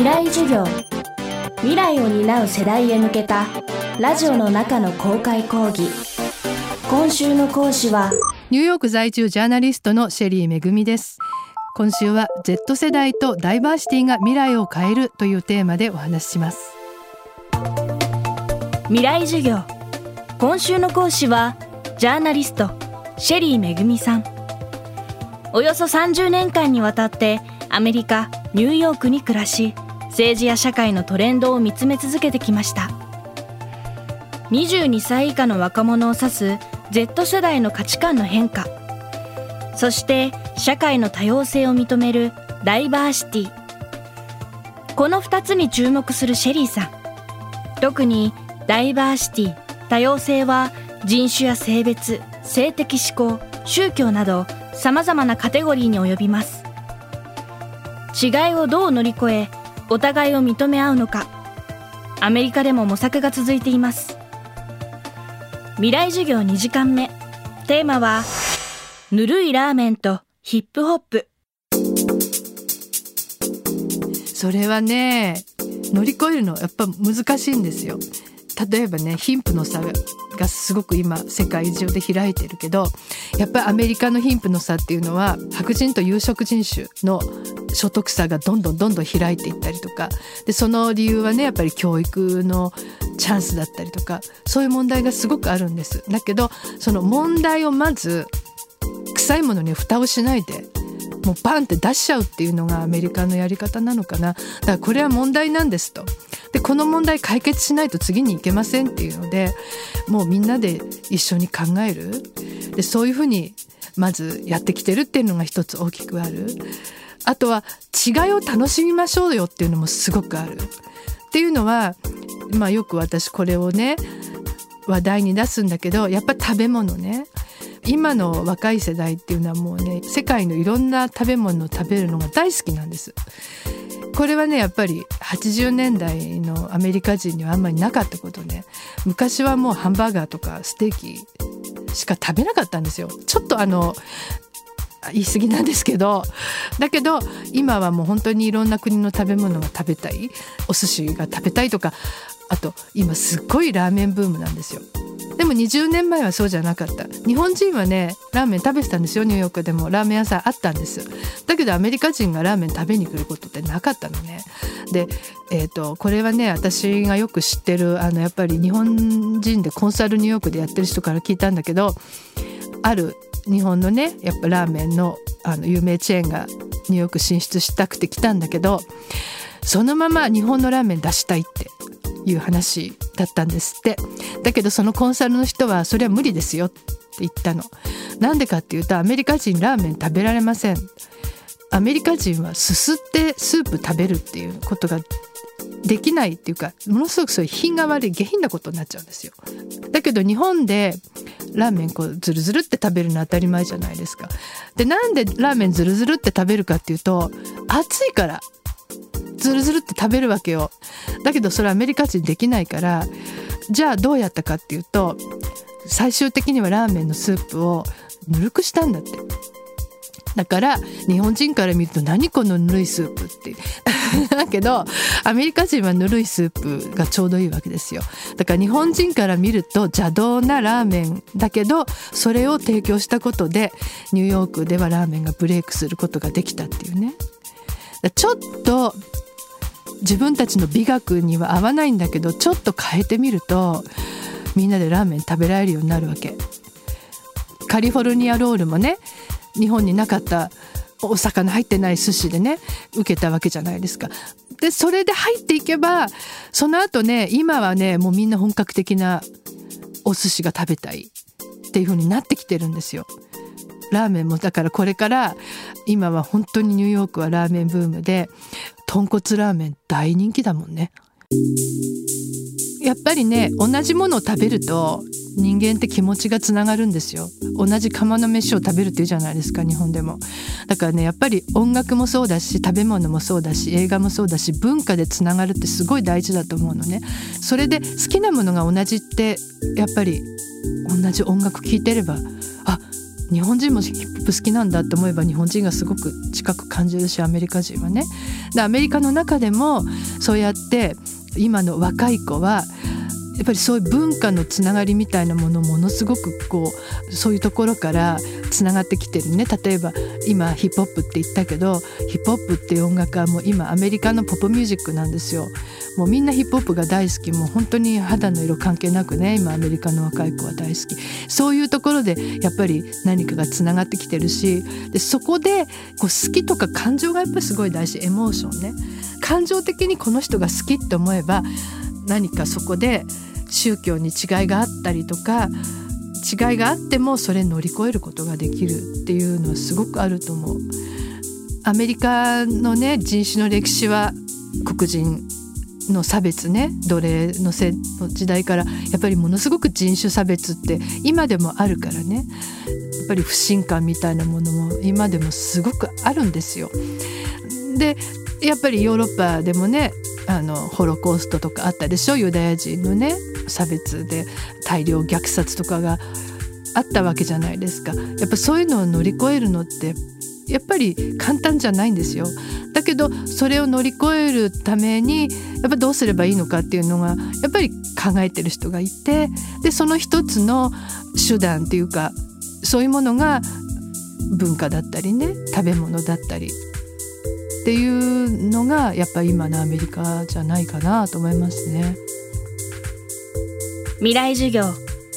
未来授業。未来を担う世代へ向けたラジオの中の公開講義。今週の講師はニューヨーク在住ジャーナリストのシェリーめぐみです。今週は Z 世代とダイバーシティが未来を変えるというテーマでお話しします。未来授業。今週の講師はジャーナリストシェリーめぐみさん。およそ30年間にわたってアメリカニューヨークに暮らし政治や社会のトレンドを見つめ続けてきました。22歳以下の若者を指す Z 世代の価値観の変化。そして社会の多様性を認めるダイバーシティ。この2つに注目するシェリーさん。特にダイバーシティ多様性は人種や性別性的指向宗教など様々なカテゴリーに及びます。違いをどう乗り越えお互いを認め合うのか。アメリカでも模索が続いています。未来授業2時間目。テーマはぬるいラーメンとヒップホップ。それはね乗り越えるのやっぱ難しいんですよ。例えばね貧富の差がすごく今世界中で開いてるけどやっぱりアメリカの貧富の差っていうのは白人と有色人種の所得差がどんどんどんどん開いていったりとかでその理由はねやっぱり教育のチャンスだったりとかそういう問題がすごくあるんです。だけどその問題をまず臭いものに蓋をしないでもうバンって出しちゃうっていうのがアメリカのやり方なのかな。だからこれは問題なんですと。でこの問題解決しないと次に行けませんっていうのでもうみんなで一緒に考える。でそういうふうにまずやってきてるっていうのが一つ大きくある。あとは違いを楽しみましょうよっていうのもすごくある。っていうのはまあよく私これをね話題に出すんだけどやっぱ食べ物ね。今の若い世代っていうのはもうね世界のいろんな食べ物を食べるのが大好きなんです。これはねやっぱり80年代のアメリカ人にはあんまりなかったことね。昔はもうハンバーガーとかステーキしか食べなかったんですよ。ちょっとあの言い過ぎなんですけどだけど今はもう本当にいろんな国の食べ物が食べたいお寿司が食べたいとかあと今すっごいラーメンブームなんですよ。でも20年前はそうじゃなかった。日本人はねラーメン食べてたんですよ。ニューヨークでも。ラーメン屋さんあったんですだけどアメリカ人がラーメン食べに来ることってなかったのね。で、えーと、これはね私がよく知ってるあのやっぱり日本人でコンサルニューヨークでやってる人から聞いたんだけどある日本のねやっぱラーメンのあの有名チェーンがニューヨーク進出したくて来たんだけどそのまま日本のラーメン出したいっていう話だったんですって。だけどそのコンサルの人はそれは無理ですよって言ったの。なんでかっていうとアメリカ人ラーメン食べられません。アメリカ人はすすってスープ食べるっていうことができないっていうかものすごくそういう品が悪い下品なことになっちゃうんですよ。だけど日本でラーメンこうズルズルって食べるの当たり前じゃないですか。でなんでラーメンズルズルって食べるかっていうと暑いから。ズルズルって食べるわけよ。だけどそれアメリカ人できないからじゃあどうやったかっていうと最終的にはラーメンのスープをぬるくしたんだって。だから日本人から見ると何このぬるいスープって。だけどアメリカ人はぬるいスープがちょうどいいわけですよ。だから日本人から見ると邪道なラーメンだけどそれを提供したことでニューヨークではラーメンがブレイクすることができたっていうね。ちょっと自分たちの美学には合わないんだけどちょっと変えてみるとみんなでラーメン食べられるようになるわけカリフォルニアロールもね日本になかったお魚入ってない寿司でね受けたわけじゃないですか。でそれで入っていけばその後ね今はねもうみんな本格的なお寿司が食べたいっていう風になってきてるんですよ。ラーメンもだからこれから今は本当にニューヨークはラーメンブームで豚骨ラーメン大人気だもんね。やっぱりね同じものを食べると人間って気持ちがつながるんですよ。同じ釜の飯を食べるっていうじゃないですか日本でも。だからねやっぱり音楽もそうだし食べ物もそうだし映画もそうだし文化でつながるってすごい大事だと思うのね。それで好きなものが同じってやっぱり同じ音楽聴いてればあ日本人もヒップホップ好きなんだって思えば日本人がすごく近く感じるしアメリカ人はね。アメリカの中でもそうやって今の若い子はやっぱりそういう文化のつながりみたいなものをものすごくこうそういうところからつながってきてるね。例えば今ヒップホップって言ったけどヒップホップっていう音楽はもう今アメリカのポップミュージックなんですよ。もうみんなヒップホップが大好き。もう本当に肌の色関係なくね。今アメリカの若い子は大好き。そういうところでやっぱり何かがつながってきてるしでそこでこう好きとか感情がやっぱりすごい大事。エモーションね。感情的にこの人が好きって思えば何かそこで宗教に違いがあったりとか違いがあってもそれ乗り越えることができるっていうのはすごくあると思う。アメリカのね人種の歴史は黒人の差別ね奴隷のせの時代からやっぱりものすごく人種差別って今でもあるからねやっぱり不信感みたいなものも今でもすごくあるんですよ。でやっぱりヨーロッパでもねあのホロコーストとかあったでしょ？ユダヤ人のね差別で大量虐殺とかがあったわけじゃないですかやっぱそういうのを乗り越えるのってやっぱり簡単じゃないんですよだけどそれを乗り越えるためにやっぱどうすればいいのかっていうのがやっぱり考えてる人がいてでその一つの手段っていうかそういうものが文化だったりね食べ物だったりっていうのがやっぱ今のアメリカじゃないかなと思いますね。未来授業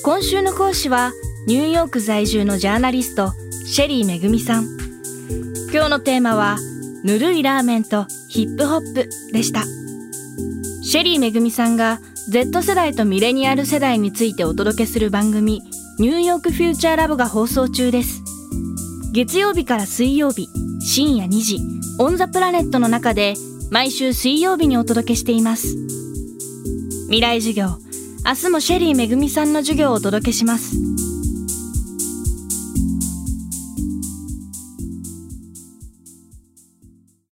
今週の講師はニューヨーク在住のジャーナリストシェリーめぐみさん。今日のテーマはぬるいラーメンとヒップホップでした。シェリーめぐみさんが Z 世代とミレニアル世代についてお届けする番組ニューヨークフューチャーラボが放送中です。月曜日から水曜日深夜2時オンザプラネットの中で毎週水曜日にお届けしています。未来授業明日もシェリーめぐみさんの授業をお届けします。